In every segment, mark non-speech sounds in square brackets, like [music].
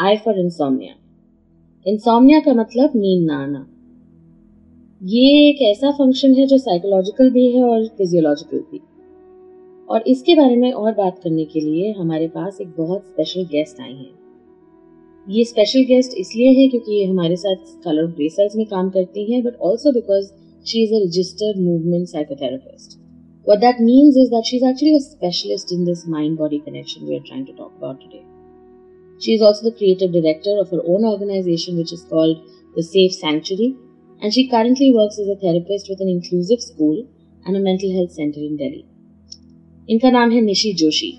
I for insomnia insomnia का मतलब नींद ना आना। ये एक ऐसा फ़ंक्शन है जो साइकोलॉजिकल भी है और फिजियोलॉजिकल भी। और इसके बारे में और बात करने के लिए हमारे पास एक बहुत स्पेशल गेस्ट आई हैं। ये स्पेशल गेस्ट इसलिए है क्योंकि ये हमारे साथ कलर ग्रे सेल्स में काम करती हैं but also because she is a registered movement psychotherapist What that means is that she's actually a specialist in this mind body connection we are trying to talk about today. She is also the creative director of her own organization, which is called the Safe Sanctuary, and she currently works as a therapist with an inclusive school and a mental health center in Delhi. Inka naam hai Nishi Joshi.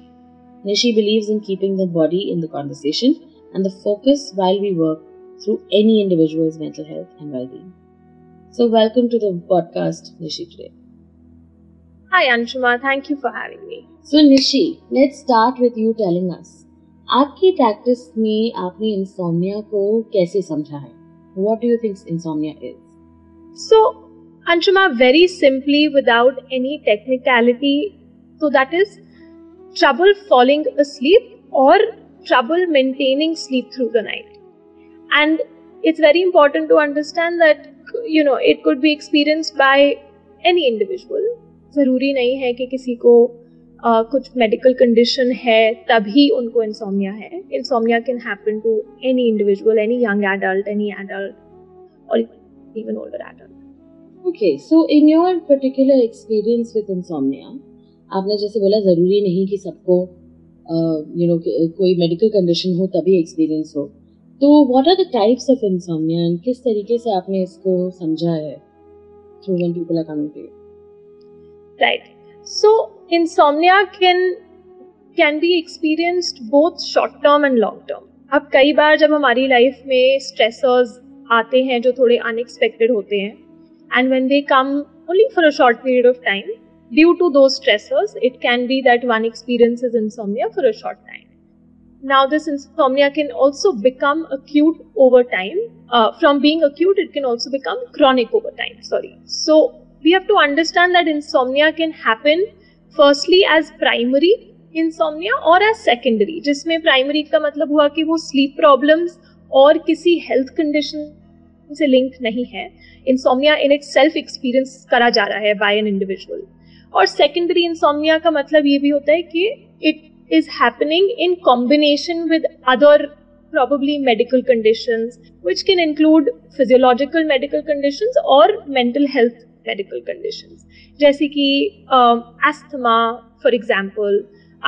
Nishi believes in keeping the body in the conversation and the focus while we work through any individual's mental health and well-being. So welcome to the podcast, Nishi, today. Hi, Anshuma. Thank you for having me. So, Nishi, let's start with you telling us आपकी practice में आपने insomnia को कैसे समझा है? What do think insomnia is so Anshuma very simply without any technicality तो that is trouble falling sleep और trouble maintaining sleep through the night and it's very important to understand that you know it could be experienced by any individual ज़रूरी नहीं है कि किसी को uh, कुछ medical condition है तभी उनको इंसोमिया है। Insomnia can happen to any individual any young adult any adult और even older adult okay so in your particular experience with insomnia आपने जैसे बोला ज़रूरी नहीं कि सबको यू नो कोई मेडिकल कंडीशन हो तभी एक्सपीरियंस हो। तो what are the types of insomnia किस तरीके से आपने इसको समझा है through when people are coming to right. so insomnia can can be experienced both short term and long term अब कई बार जब हमारी लाइफ में स्ट्रेसर्स आते हैं जो थोड़े अनएक्सपेक्टेड होते हैं and when they come only for a short period of time due to those stressors it can be that one experiences insomnia for a short time now this insomnia can also become acute over time uh, from being acute it can also become chronic over time sorry so we have to understand that insomnia can happen firstly as primary insomnia or as secondary जिसमें primary का मतलब हुआ कि वो sleep problems और किसी health condition से linked नहीं है insomnia in itself experience करा जा रहा है by an individual और secondary insomnia का मतलब ये भी होता है कि it is happening in combination with other probably medical conditions which can include physiological medical conditions or mental health medical conditions जैसे कि asthma for example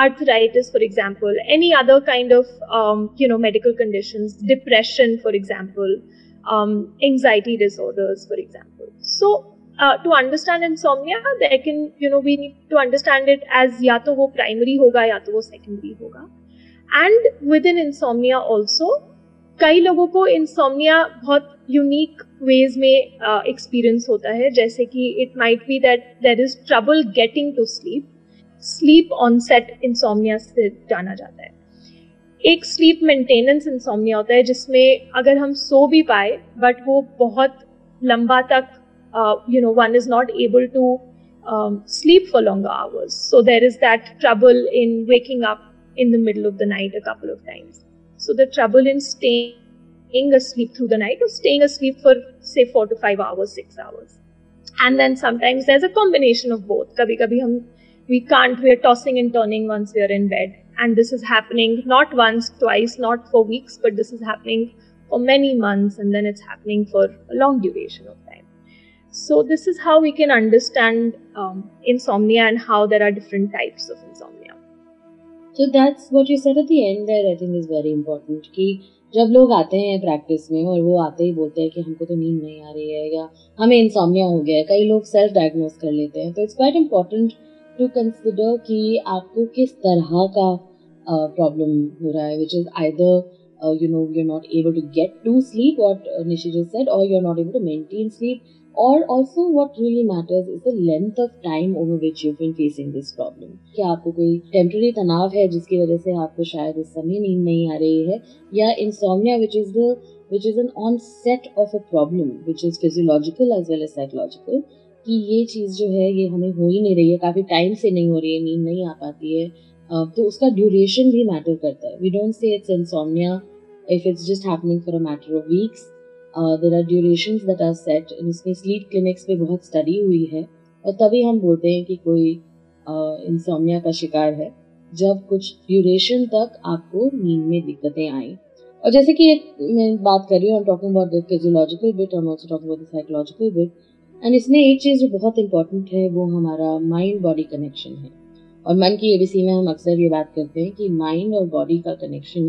arthritis for example any other kind of um, you know medical conditions depression for example um, anxiety disorders for example so uh, to understand insomnia there can you know we need to understand it as या तो वो primary होगा या तो वो secondary होगा and within insomnia also कई लोगों को insomnia बहुत यूनिक वेज में एक्सपीरियंस होता है। जैसे कि it might be that there is trouble getting to sleep sleep onset insomnia से जाना जाता है। एक स्लीप मेंटेनेंस इंसोमिया होता है, जिसमें अगर हम सो भी पाए बट वो बहुत लंबा तक you know one is not able to sleep for long hours so there is that trouble in waking up in the middle of the night a couple of times so the trouble in staying asleep through the night or staying asleep for say four to five hours, six hours. And then sometimes there's a combination of both. Kabhi kabhi hum we can't, we're tossing and turning once we're in bed. And this is happening not once, twice, not for weeks, but this is happening for many months and then it's happening for a long duration of time. So, this is how we can understand um, insomnia and how there are different types of insomnia. So, that's what you said at the end there, I think is very important. कि जब लोग आते हैं practice में और वो आते ही बोलते हैं कि हमको तो नींद नहीं आ रही है या हमें इंसोमिया हो गया है कई लोग सेल्फ डायग्नोज कर लेते हैं तो it's quite important to consider कि आपको किस तरह का प्रॉब्लम हो रहा है which is either you know you are not able to get to sleep what Nishi said और you are not able to maintain sleep और also what really matters is the length of time over which you been facing this problem क्या आपको कोई temporary तनाव है जिसकी वजह से आपको शायद इस समय नींद नहीं आ रही है? या insomnia which is the which is an onset of a problem which is physiological as well as psychological कि ये चीज़ जो है ये हमें हो ही नहीं रही है काफ़ी टाइम से नहीं हो रही है नींद नहीं आ पाती है। uh, तो उसका ड्यूरेशन भी मैटर करता है। We don't say it's insomnia if it's just happening for a matter of weeks there are duration that are set इसमें स्लीप क्लिनिक्स पे बहुत स्टडी हुई है, और तभी हम बोलते हैं कि कोई इंसोमिया का शिकार है, जब कुछ ड्यूरेशन तक आपको नींद में दिक्कतें आई। और जैसे कि एक, मैं बात कर रही हूँ talking about the physiological bit और also talking about the psychological bit and इसमें एक चीज़ जो बहुत इंपॉर्टेंट है, वो हमारा माइंड बॉडी कनेक्शन है। और मन की एबीसी में हम अक्सर ये बात करते हैं कि माइंड और बॉडी का connection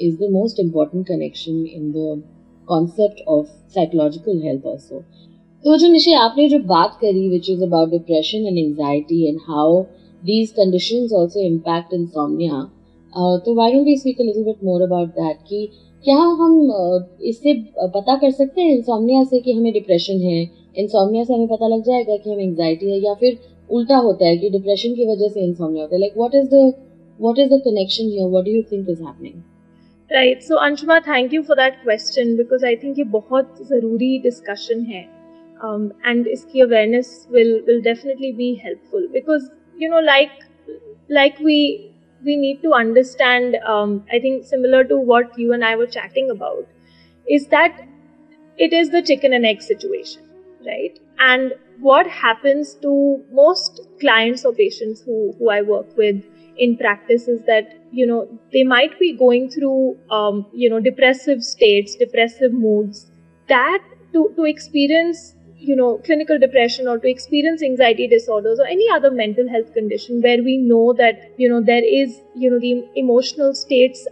is the most important connection in the concept of psychological health also तो जो निशे आपने जो बात करी which is about depression and anxiety and how these conditions also impact insomnia uh, तो why don't we speak a little bit more about that? कि क्या हम uh, इससे पता कर सकते हैं इंसोमिया से कि हमें डिप्रेशन है? इंसोमिया से हमें पता लग जाएगा कि हमें एंगजाइटी है या फिर उल्टा होता है कि डिप्रेशन की वजह से इंसोमिया होता है। Like what is the what is the connection here what do you think is happening right so Anshuma thank you for that question because I think ये बहुत ज़रूरी डिस्कशन है एंड um, इसकी awareness will will definitely be helpful because you know like like we we need to understand um, i think similar to what you and i were chatting about is that it is the chicken and egg situation right and what happens to most clients or patients who, who i work with in practice is that you know they might be going through um, you know depressive states depressive moods. That to to experience you know clinical depression or to experience anxiety disorders or any other mental health condition where we know that you know there is you know the emotional states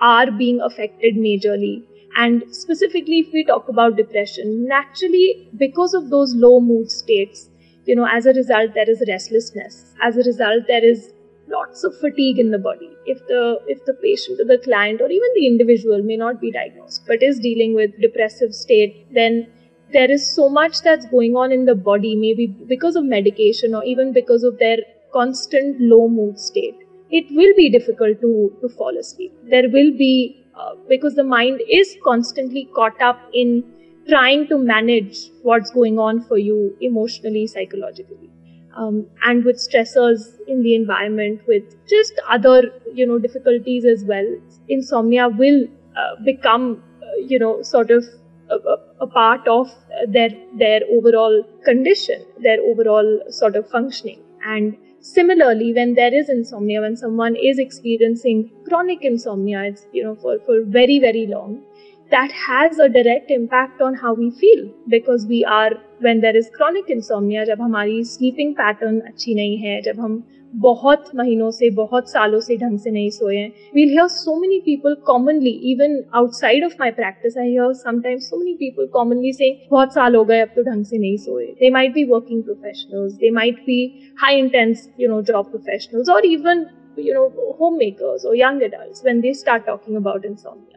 are being affected majorly. And specifically if we talk about depression naturally because of those low mood states you know as a result there is restlessness. As a result there is lots of fatigue in the body. If the if the patient or the client or even the individual may not be diagnosed but is dealing with depressive state then there is so much that's going on in the body maybe because of medication or even because of their constant low mood state it will be difficult to to fall asleep. There will be uh, because the mind is constantly caught up in trying to manage what's going on for you emotionally psychologically um, and with stressors in the environment, with just other you know difficulties as well, insomnia will uh, become uh, you know sort of a, a, part of their their overall condition, their overall sort of functioning. And similarly, when there is insomnia, when someone is experiencing chronic insomnia, it's you know for for very very long, that has a direct impact on how we feel because we are when there is chronic insomnia जब हमारी sleeping pattern अच्छी नहीं है जब हम बहुत महीनों से बहुत सालों से ढंग से नहीं सोए हैं we'll hear so many people commonly even outside of my practice I hear sometimes so many people commonly saying बहुत साल हो गए अब तो ढंग से नहीं सोए they might be working professionals they might be high intense you know job professionals or even you know homemakers or young adults when they start talking about insomnia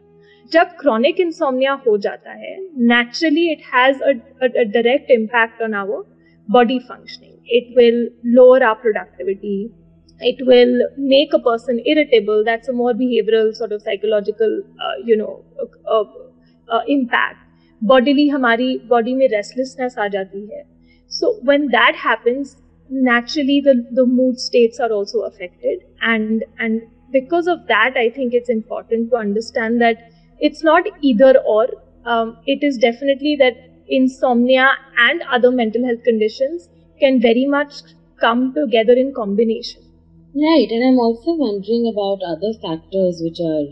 जब क्रॉनिक इंसोमिया हो जाता है naturally it has direct impact on our body functioning it will lower our productivity it will make a person irritable that's a more behavioural sort of psychological you know impact bodily हमारी body में restlessness आ जाती है. So when that happens naturally the mood states are also affected and and because of that I think it's important to understand that it's not either or. Um, it is definitely that insomnia and other mental health conditions can very much come together in combination. Right, and I'm also wondering about other factors which are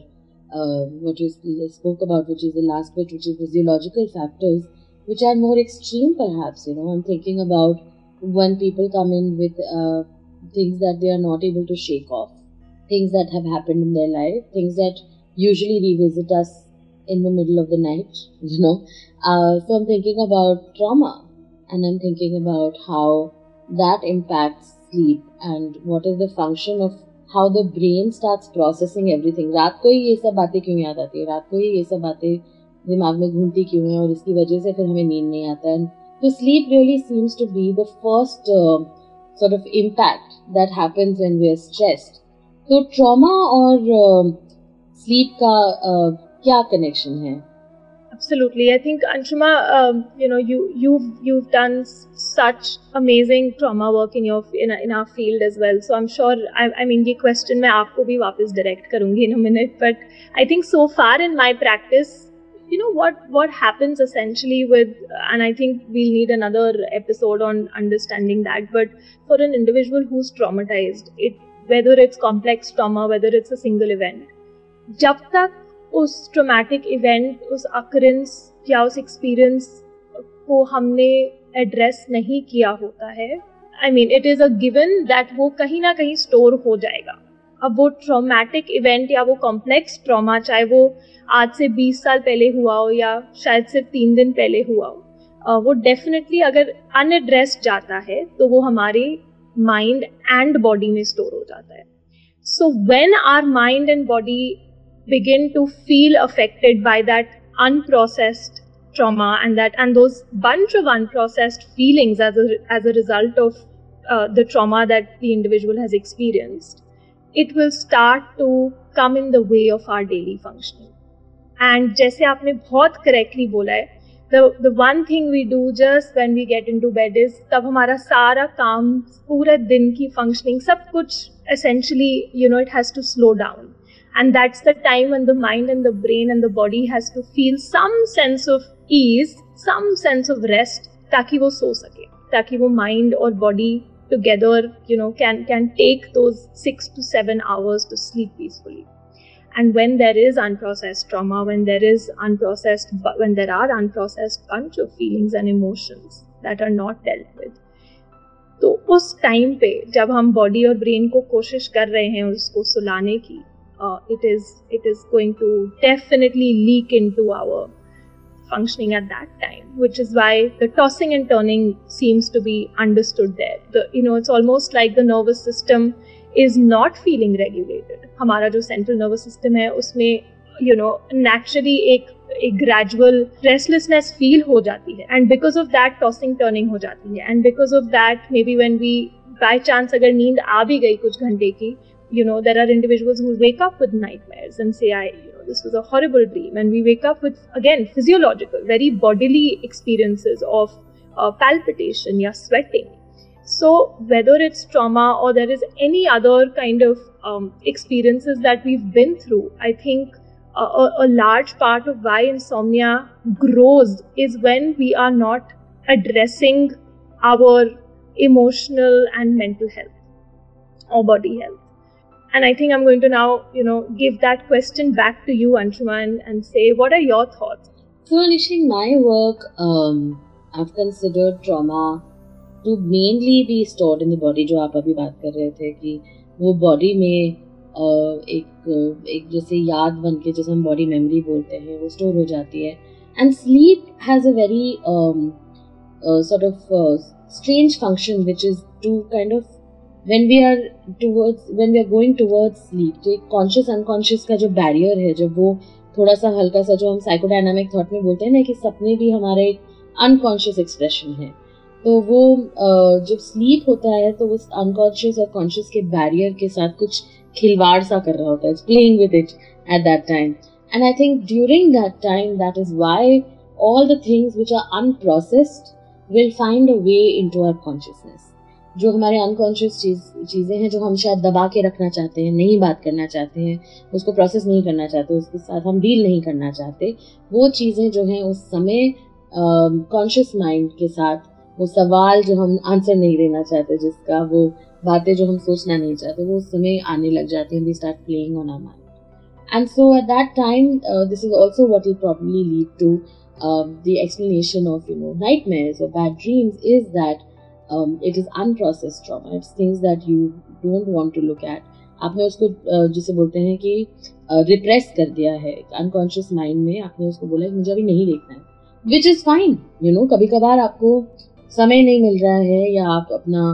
uh, what you spoke about, which is the last bit, which is physiological factors, which are more extreme perhaps. You know, I'm thinking about when people come in with uh, things that they are not able to shake off, things that have happened in their life, things that usually revisit us in the middle of the night, [laughs] you know. Uh, so I'm thinking about trauma and I'm thinking about how that impacts sleep and what is the function of how the brain starts processing everything. रात को ही ये सब बातें क्यों याद आती है रात को ही ये सब बातें दिमाग में घूमती क्यों हैं और इसकी वजह से फिर हमें नींद नहीं आता है तो sleep really seems to be the first uh, sort of impact that happens when we are stressed. तो trauma और uh, sleep का uh, क्या connection है absolutely i think anshuma um, you know you you've you've done such amazing trauma work in your in, in our field as well so i'm sure i, I mean ये question मैं आपको भी वापस direct in a minute but i think so far in my practice you know what what happens essentially with and i think we'll need another episode on understanding that but for an individual who's traumatized it whether it's complex trauma whether it's a single event जब तक उस traumatic event उस occurrence या उस experience को हमने address नहीं किया होता है I mean it is a given that वो कहीं ना कहीं स्टोर हो जाएगा। अब वो ट्रोमैटिक इवेंट या वो कॉम्प्लेक्स ट्रॉमा चाहे वो आज से 20 साल पहले हुआ हो या शायद सिर्फ़ तीन दिन पहले हुआ हो वो डेफिनेटली अगर अनएड्रेस्ड जाता है तो वो हमारे माइंड एंड बॉडी में स्टोर हो जाता है। So when our mind and body begin to feel affected by that unprocessed trauma and that and those bunch of unprocessed feelings as a as a result of uh, the trauma that the individual has experienced it will start to come in the way of our daily functioning and जैसे आपने बहुत correctly बोला है the the one thing we do just when we get into bed is तब हमारा सारा काम पूरे दिन की functioning सब कुछ essentially you know it has to slow down and that's the time when the mind and the brain and the body has to feel some sense of ease some sense of rest ताकि वो सो सके ताकि वो mind or body together you know can can take those 6 to 7 hours to sleep peacefully and when there is unprocessed trauma when there is unprocessed when there are unprocessed bunch of feelings and emotions that are not dealt with तो उस time पे जब हम body और brain को कोशिश कर रहे हैं उसको सुलाने की uh, it is it is going to definitely leak into our functioning at that time which is why the tossing and turning seems to be understood there the you know it's almost like the nervous system is not feeling regulated हमारा जो central nervous system है उसमें you know naturally एक एक gradual restlessness feel हो जाती है and because of that tossing turning हो जाती है and because of that maybe when we by chance अगर नींद आ भी गई कुछ घंटे की you know there are individuals who wake up with nightmares and say i you know this was a horrible dream. And we wake up with again physiological very bodily experiences of uh, palpitation yeah sweating. So whether it's trauma or there is any other kind of um, experiences that we've been through i think a, a large part of why insomnia grows is when we are not addressing our emotional and mental health or body health and I think I'm going to now, you know, give that question back to you, Anshuman, and say, what are your thoughts? Furnishing my work, um, I've considered trauma to mainly be stored in the body, जो आप अभी बात कर रहे थे कि वो body में एक एक जैसे याद बन के जैसे हम बॉडी मेमोरी बोलते हैं वो स्टोर हो जाती है and sleep has a very sort of uh, strange function which is to kind of when we are towards, when we are going towards sleep तो एक कॉन्शियस अनकॉन्शियस का जो बैरियर है, जब वो थोड़ा सा हल्का सा जो हम साइकोडायनामिक थॉट में बोलते हैं ना कि सपने भी हमारे अनकॉन्शियस एक्सप्रेशन है तो वो जब स्लीप होता है तो उस अनकॉन्शियस और कॉन्शियस के बैरियर के साथ कुछ खिलवाड़ सा कर रहा होता है playing with it at that time and I think during that time that is why all the things which are unprocessed will find a way into our consciousness. जो हमारे अनकॉन्शियस चीज़ चीज़ें हैं जो हम शायद दबा के रखना चाहते हैं नहीं बात करना चाहते हैं उसको प्रोसेस नहीं करना चाहते उसके साथ हम डील नहीं करना चाहते वो चीज़ें जो हैं उस समय कॉन्शियस uh, माइंड के साथ वो सवाल जो हम आंसर नहीं देना चाहते जिसका वो बातें जो हम सोचना नहीं चाहते वो उस समय आने लग जाती हैं we start playing on our mind at that time, uh, this is also what will probably lead to um, the explanation of you know nightmares or bad dreams is that um, it is unprocessed trauma. It's things that you don't want to look at. आपने उसको जिसे बोलते हैं कि repress कर दिया है unconscious mind में आपने उसको बोला मुझे अभी नहीं देखना है which is fine you know कभी कभार आपको समय नहीं मिल रहा है या आप अपना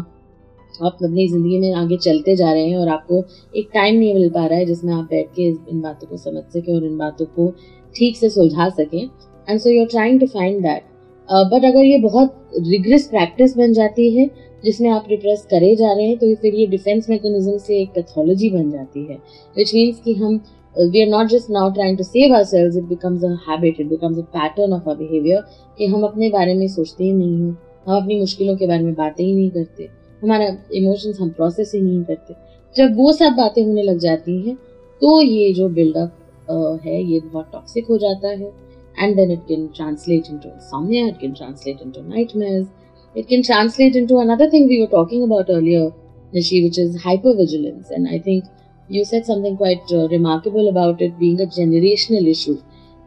आप अपनी ज़िंदगी में आगे चलते जा रहे हैं और आपको एक टाइम नहीं मिल पा रहा है जिसमें आप बैठ के इन बातों को समझ सकें और इन बातों को ठीक से सुलझा सकें and so you are trying to find that but अगर ये बहुत रिग्रेस प्रैक्टिस बन जाती है, जिसमें आप रिप्रेस करे जा रहे हैं तो फिर ये डिफेंस मैकेनिज्म से एक पैथोलॉजी बन जाती है। विच मीन्स कि हम we are not just now trying to save our selves it becomes a habit it becomes a pattern of a behaviour कि हम अपने बारे में सोचते ही नहीं हैं, हम अपनी मुश्किलों के बारे में बातें ही नहीं करते, हमारा इमोशंस हम प्रोसेस ही नहीं करते। जब वो सब बातें होने लग जाती हैं तो ये जो बिल्डअप है, ये बहुत टॉक्सिक हो जाता है। and then it can translate into insomnia, it can translate into nightmares, it can translate into another thing we were talking about earlier, Nishi, which is hypervigilance. And I think you said something quite uh, remarkable about it being a generational issue.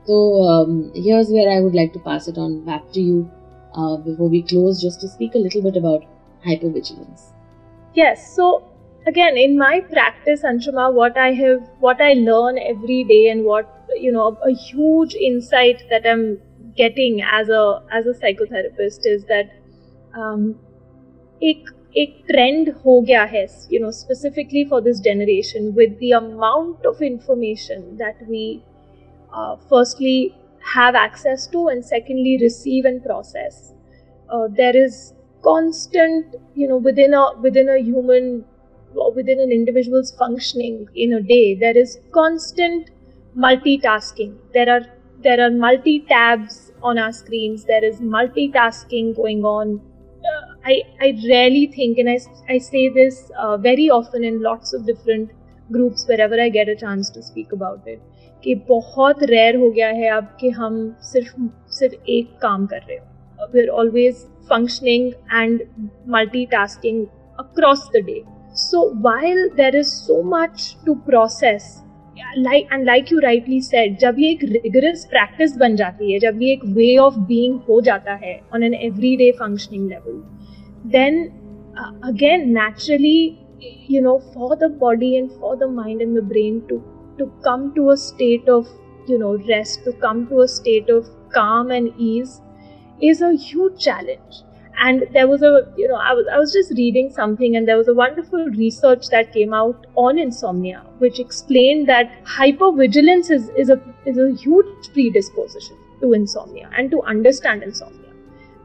So um, here's where I would like to pass it on back to you uh, before we close, just to speak a little bit about hypervigilance. Yes. So again, in my practice, Anshuma, what I have, what I learn every day, and what you know, a huge insight that I'm getting as a as a psychotherapist is that um, एक एक trend हो गया है you know specifically for this generation with the amount of information that we firstly have access to and secondly receive and process uh, there is constant you know within a within a human or within an individual's functioning in a day there is constant multitasking there are there are multi tabs on our screens there is multitasking going on uh, I, I rarely think and I, I say this uh, very often in lots of different groups wherever I get a chance to speak about it कि बहुत rare हो गया है अब कि हम सिर्फ सिर्फ एक काम कर रहे हो we are always functioning and multitasking across the day. So while there is so much to process, like and like you rightly said जब ये एक रिगरस प्रैक्टिस बन जाती है, जब ये एक वे ऑफ़ बींग हो जाता है on an everyday functioning level then again naturally you know for the body and for the mind and the brain to to come to a state of you know rest to come to a state of calm and ease is a challenge and there was a you know I was, I was just reading something and there was a wonderful research that came out on insomnia which explained that hypervigilance is, is a is a huge predisposition to insomnia and to understand insomnia.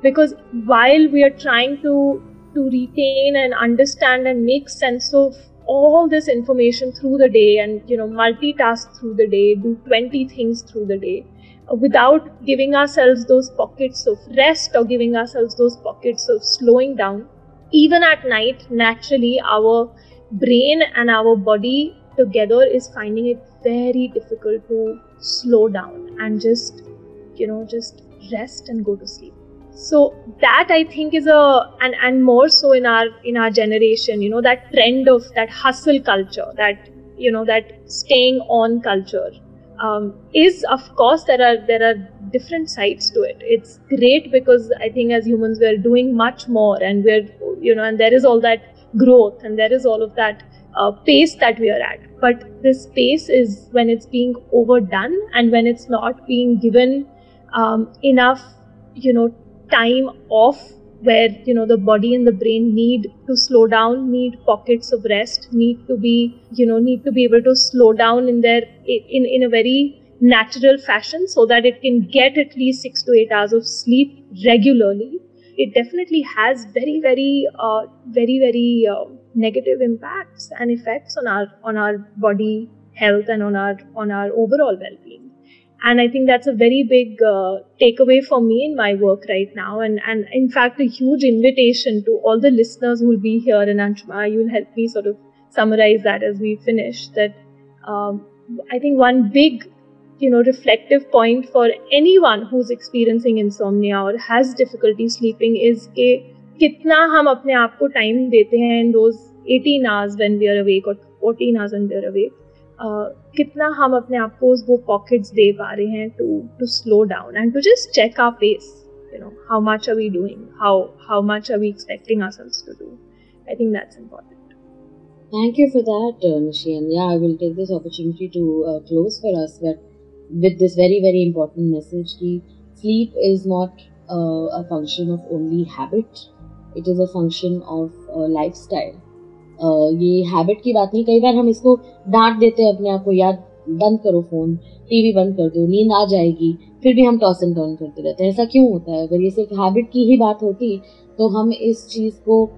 Because while we are trying to to retain and understand and make sense of all this information through the day and you know multitask through the day do 20 things through the day without giving ourselves those pockets of rest or giving ourselves those pockets of slowing down. Even at night, naturally, our brain and our body together is finding it very difficult to slow down and just, you know, just rest and go to sleep. So that I think is a and and more so in our in our generation, you know, that trend of that hustle culture, that you know, that staying on culture um, is of course there are there are different sides to it. It's great because i think as humans we're doing much more and we're you know and there is all that growth and there is all of that uh, pace that we are at. But this pace is when it's being overdone and when it's not being given um, enough you know time off where you know the body and the brain need to slow down need pockets of rest need to be you know need to be able to slow down in their in in a very natural fashion so that it can get at least 6 to 8 hours of sleep regularly. It definitely has very very uh, very very uh, negative impacts and effects on our on our body health and on our on our overall well-being and i think that's a very big uh, takeaway for me in my work right now. And and in fact a huge invitation to all the listeners who will be here and anshuma you'll help me sort of summarize that as we finish that um, i think one big you know reflective point for anyone who's experiencing insomnia or has difficulty sleeping is ke kitna hum apne aap ko time dete hain in those 18 hours when we are awake or 14 hours when we are awake कितना हम अपने आप को वो pockets दे पा रहे हैं to to slow down and to just check our pace you know how much are we doing how how much are we expecting ourselves to do i think that's important thank you for that uh, Nishi. and yeah i will take this opportunity to uh, close for us but with this very very important message ki sleep is not uh, a function of only habit it is a function of uh, lifestyle ये habit की बात नहीं, कई बार हम इसको डांट देते हैं अपने आप को याद बंद करो फ़ोन टीवी बंद कर दो, नींद आ जाएगी, फिर भी हम टॉस एंड टर्न करते रहते हैं। ऐसा क्यों होता है? अगर ये सिर्फ़ हैबिट की ही बात होती तो हम इस चीज़ को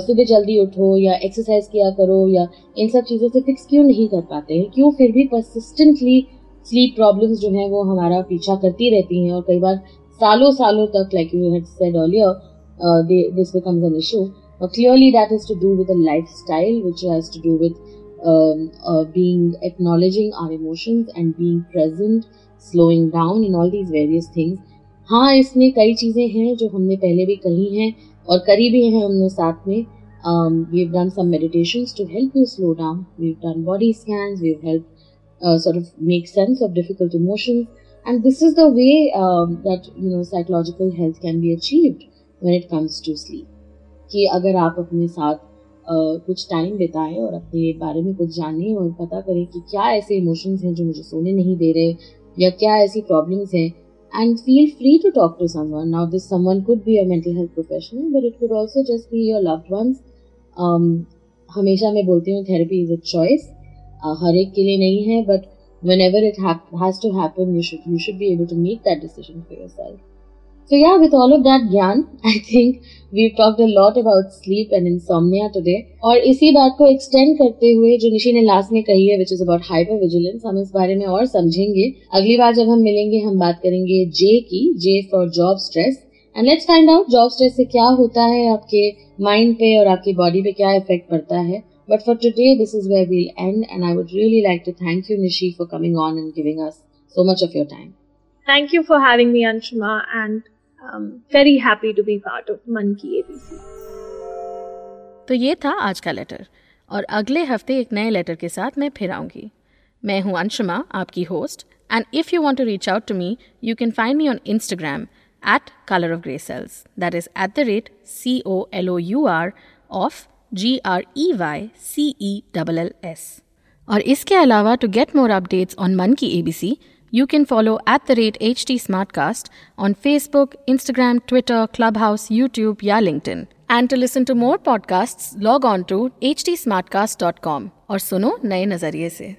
सुबह जल्दी उठो या एक्सरसाइज किया करो या इन सब चीज़ों से फिक्स क्यों नहीं कर पाते हैं? क्यों फिर भी परसिस्टेंटली स्लीप प्रॉब्लम्स जो हैं, वो हमारा पीछा करती रहती हैं? और कई बार सालों सालों तक like you had said earlier this becomes an issue Uh, clearly, that has to do with a lifestyle, which has to do with um, uh, being acknowledging our emotions and being present, slowing down, and all these various things. हाँ इसमें कई चीज़ें हैं जो हमने पहले भी कही हैं और करी भी हैं हमने साथ में um, we've done some meditations to help you slow down. We've done body scans. We've helped uh, sort of make sense of difficult emotions. And this is the way um, that you know psychological health can be achieved when it comes to sleep. कि अगर आप अपने साथ uh, कुछ time बिताएँ और अपने बारे में कुछ जानें और पता करें कि क्या ऐसे इमोशंस हैं जो मुझे सोने नहीं दे रहे या क्या ऐसी प्रॉब्लम्स हैं and feel free to talk to someone now this someone could be a mental health professional but it could also just be your loved ones हमेशा मैं बोलती हूँ थेरेपी इज़ अ चॉइस हर एक के लिए नहीं है but whenever it ha- has happen happen you should you should be able to make that decision for yourself. So yeah, with all of that ज्ञान, I think we've talked a lot about sleep and insomnia today. और इसी बात को extend करते हुए जो निशी ने last में कही है which is about hyper vigilance, हम इस बारे में और समझेंगे अगली बार जब हम मिलेंगे हम बात करेंगे J की J for job stress and let's find out job stress से क्या होता है आपके माइंड पे और आपकी बॉडी पे क्या इफ़ेक्ट पड़ता है But for today, this is where we'll end, and I would really like to thank you, Nishi, for coming on and giving us so much of your time. Thank you for having me, Anshuma, and very happy to be part of Man Ki ABC तो ये था आज का letter और अगले हफ़्ते एक नए लेटर के साथ मैं फिर आऊँगी. मैं हूँ अंशुमा, आपकी host and if you want to reach out to me you can find me on Instagram at colour of grey cells that is at the rate C O L O U R of G R E Y C E double L S और इसके अलावा to get more updates on Man Ki ABC you can follow at the rate HT Smartcast on Facebook, Instagram, Twitter, Clubhouse, YouTube, या LinkedIn. And to listen to more podcasts, log on to htsmartcast.com और सुनो नए नजरिए से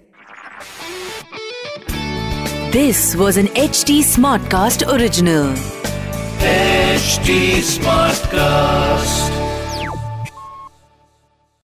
This was an HT Smartcast original. HT Smartcast.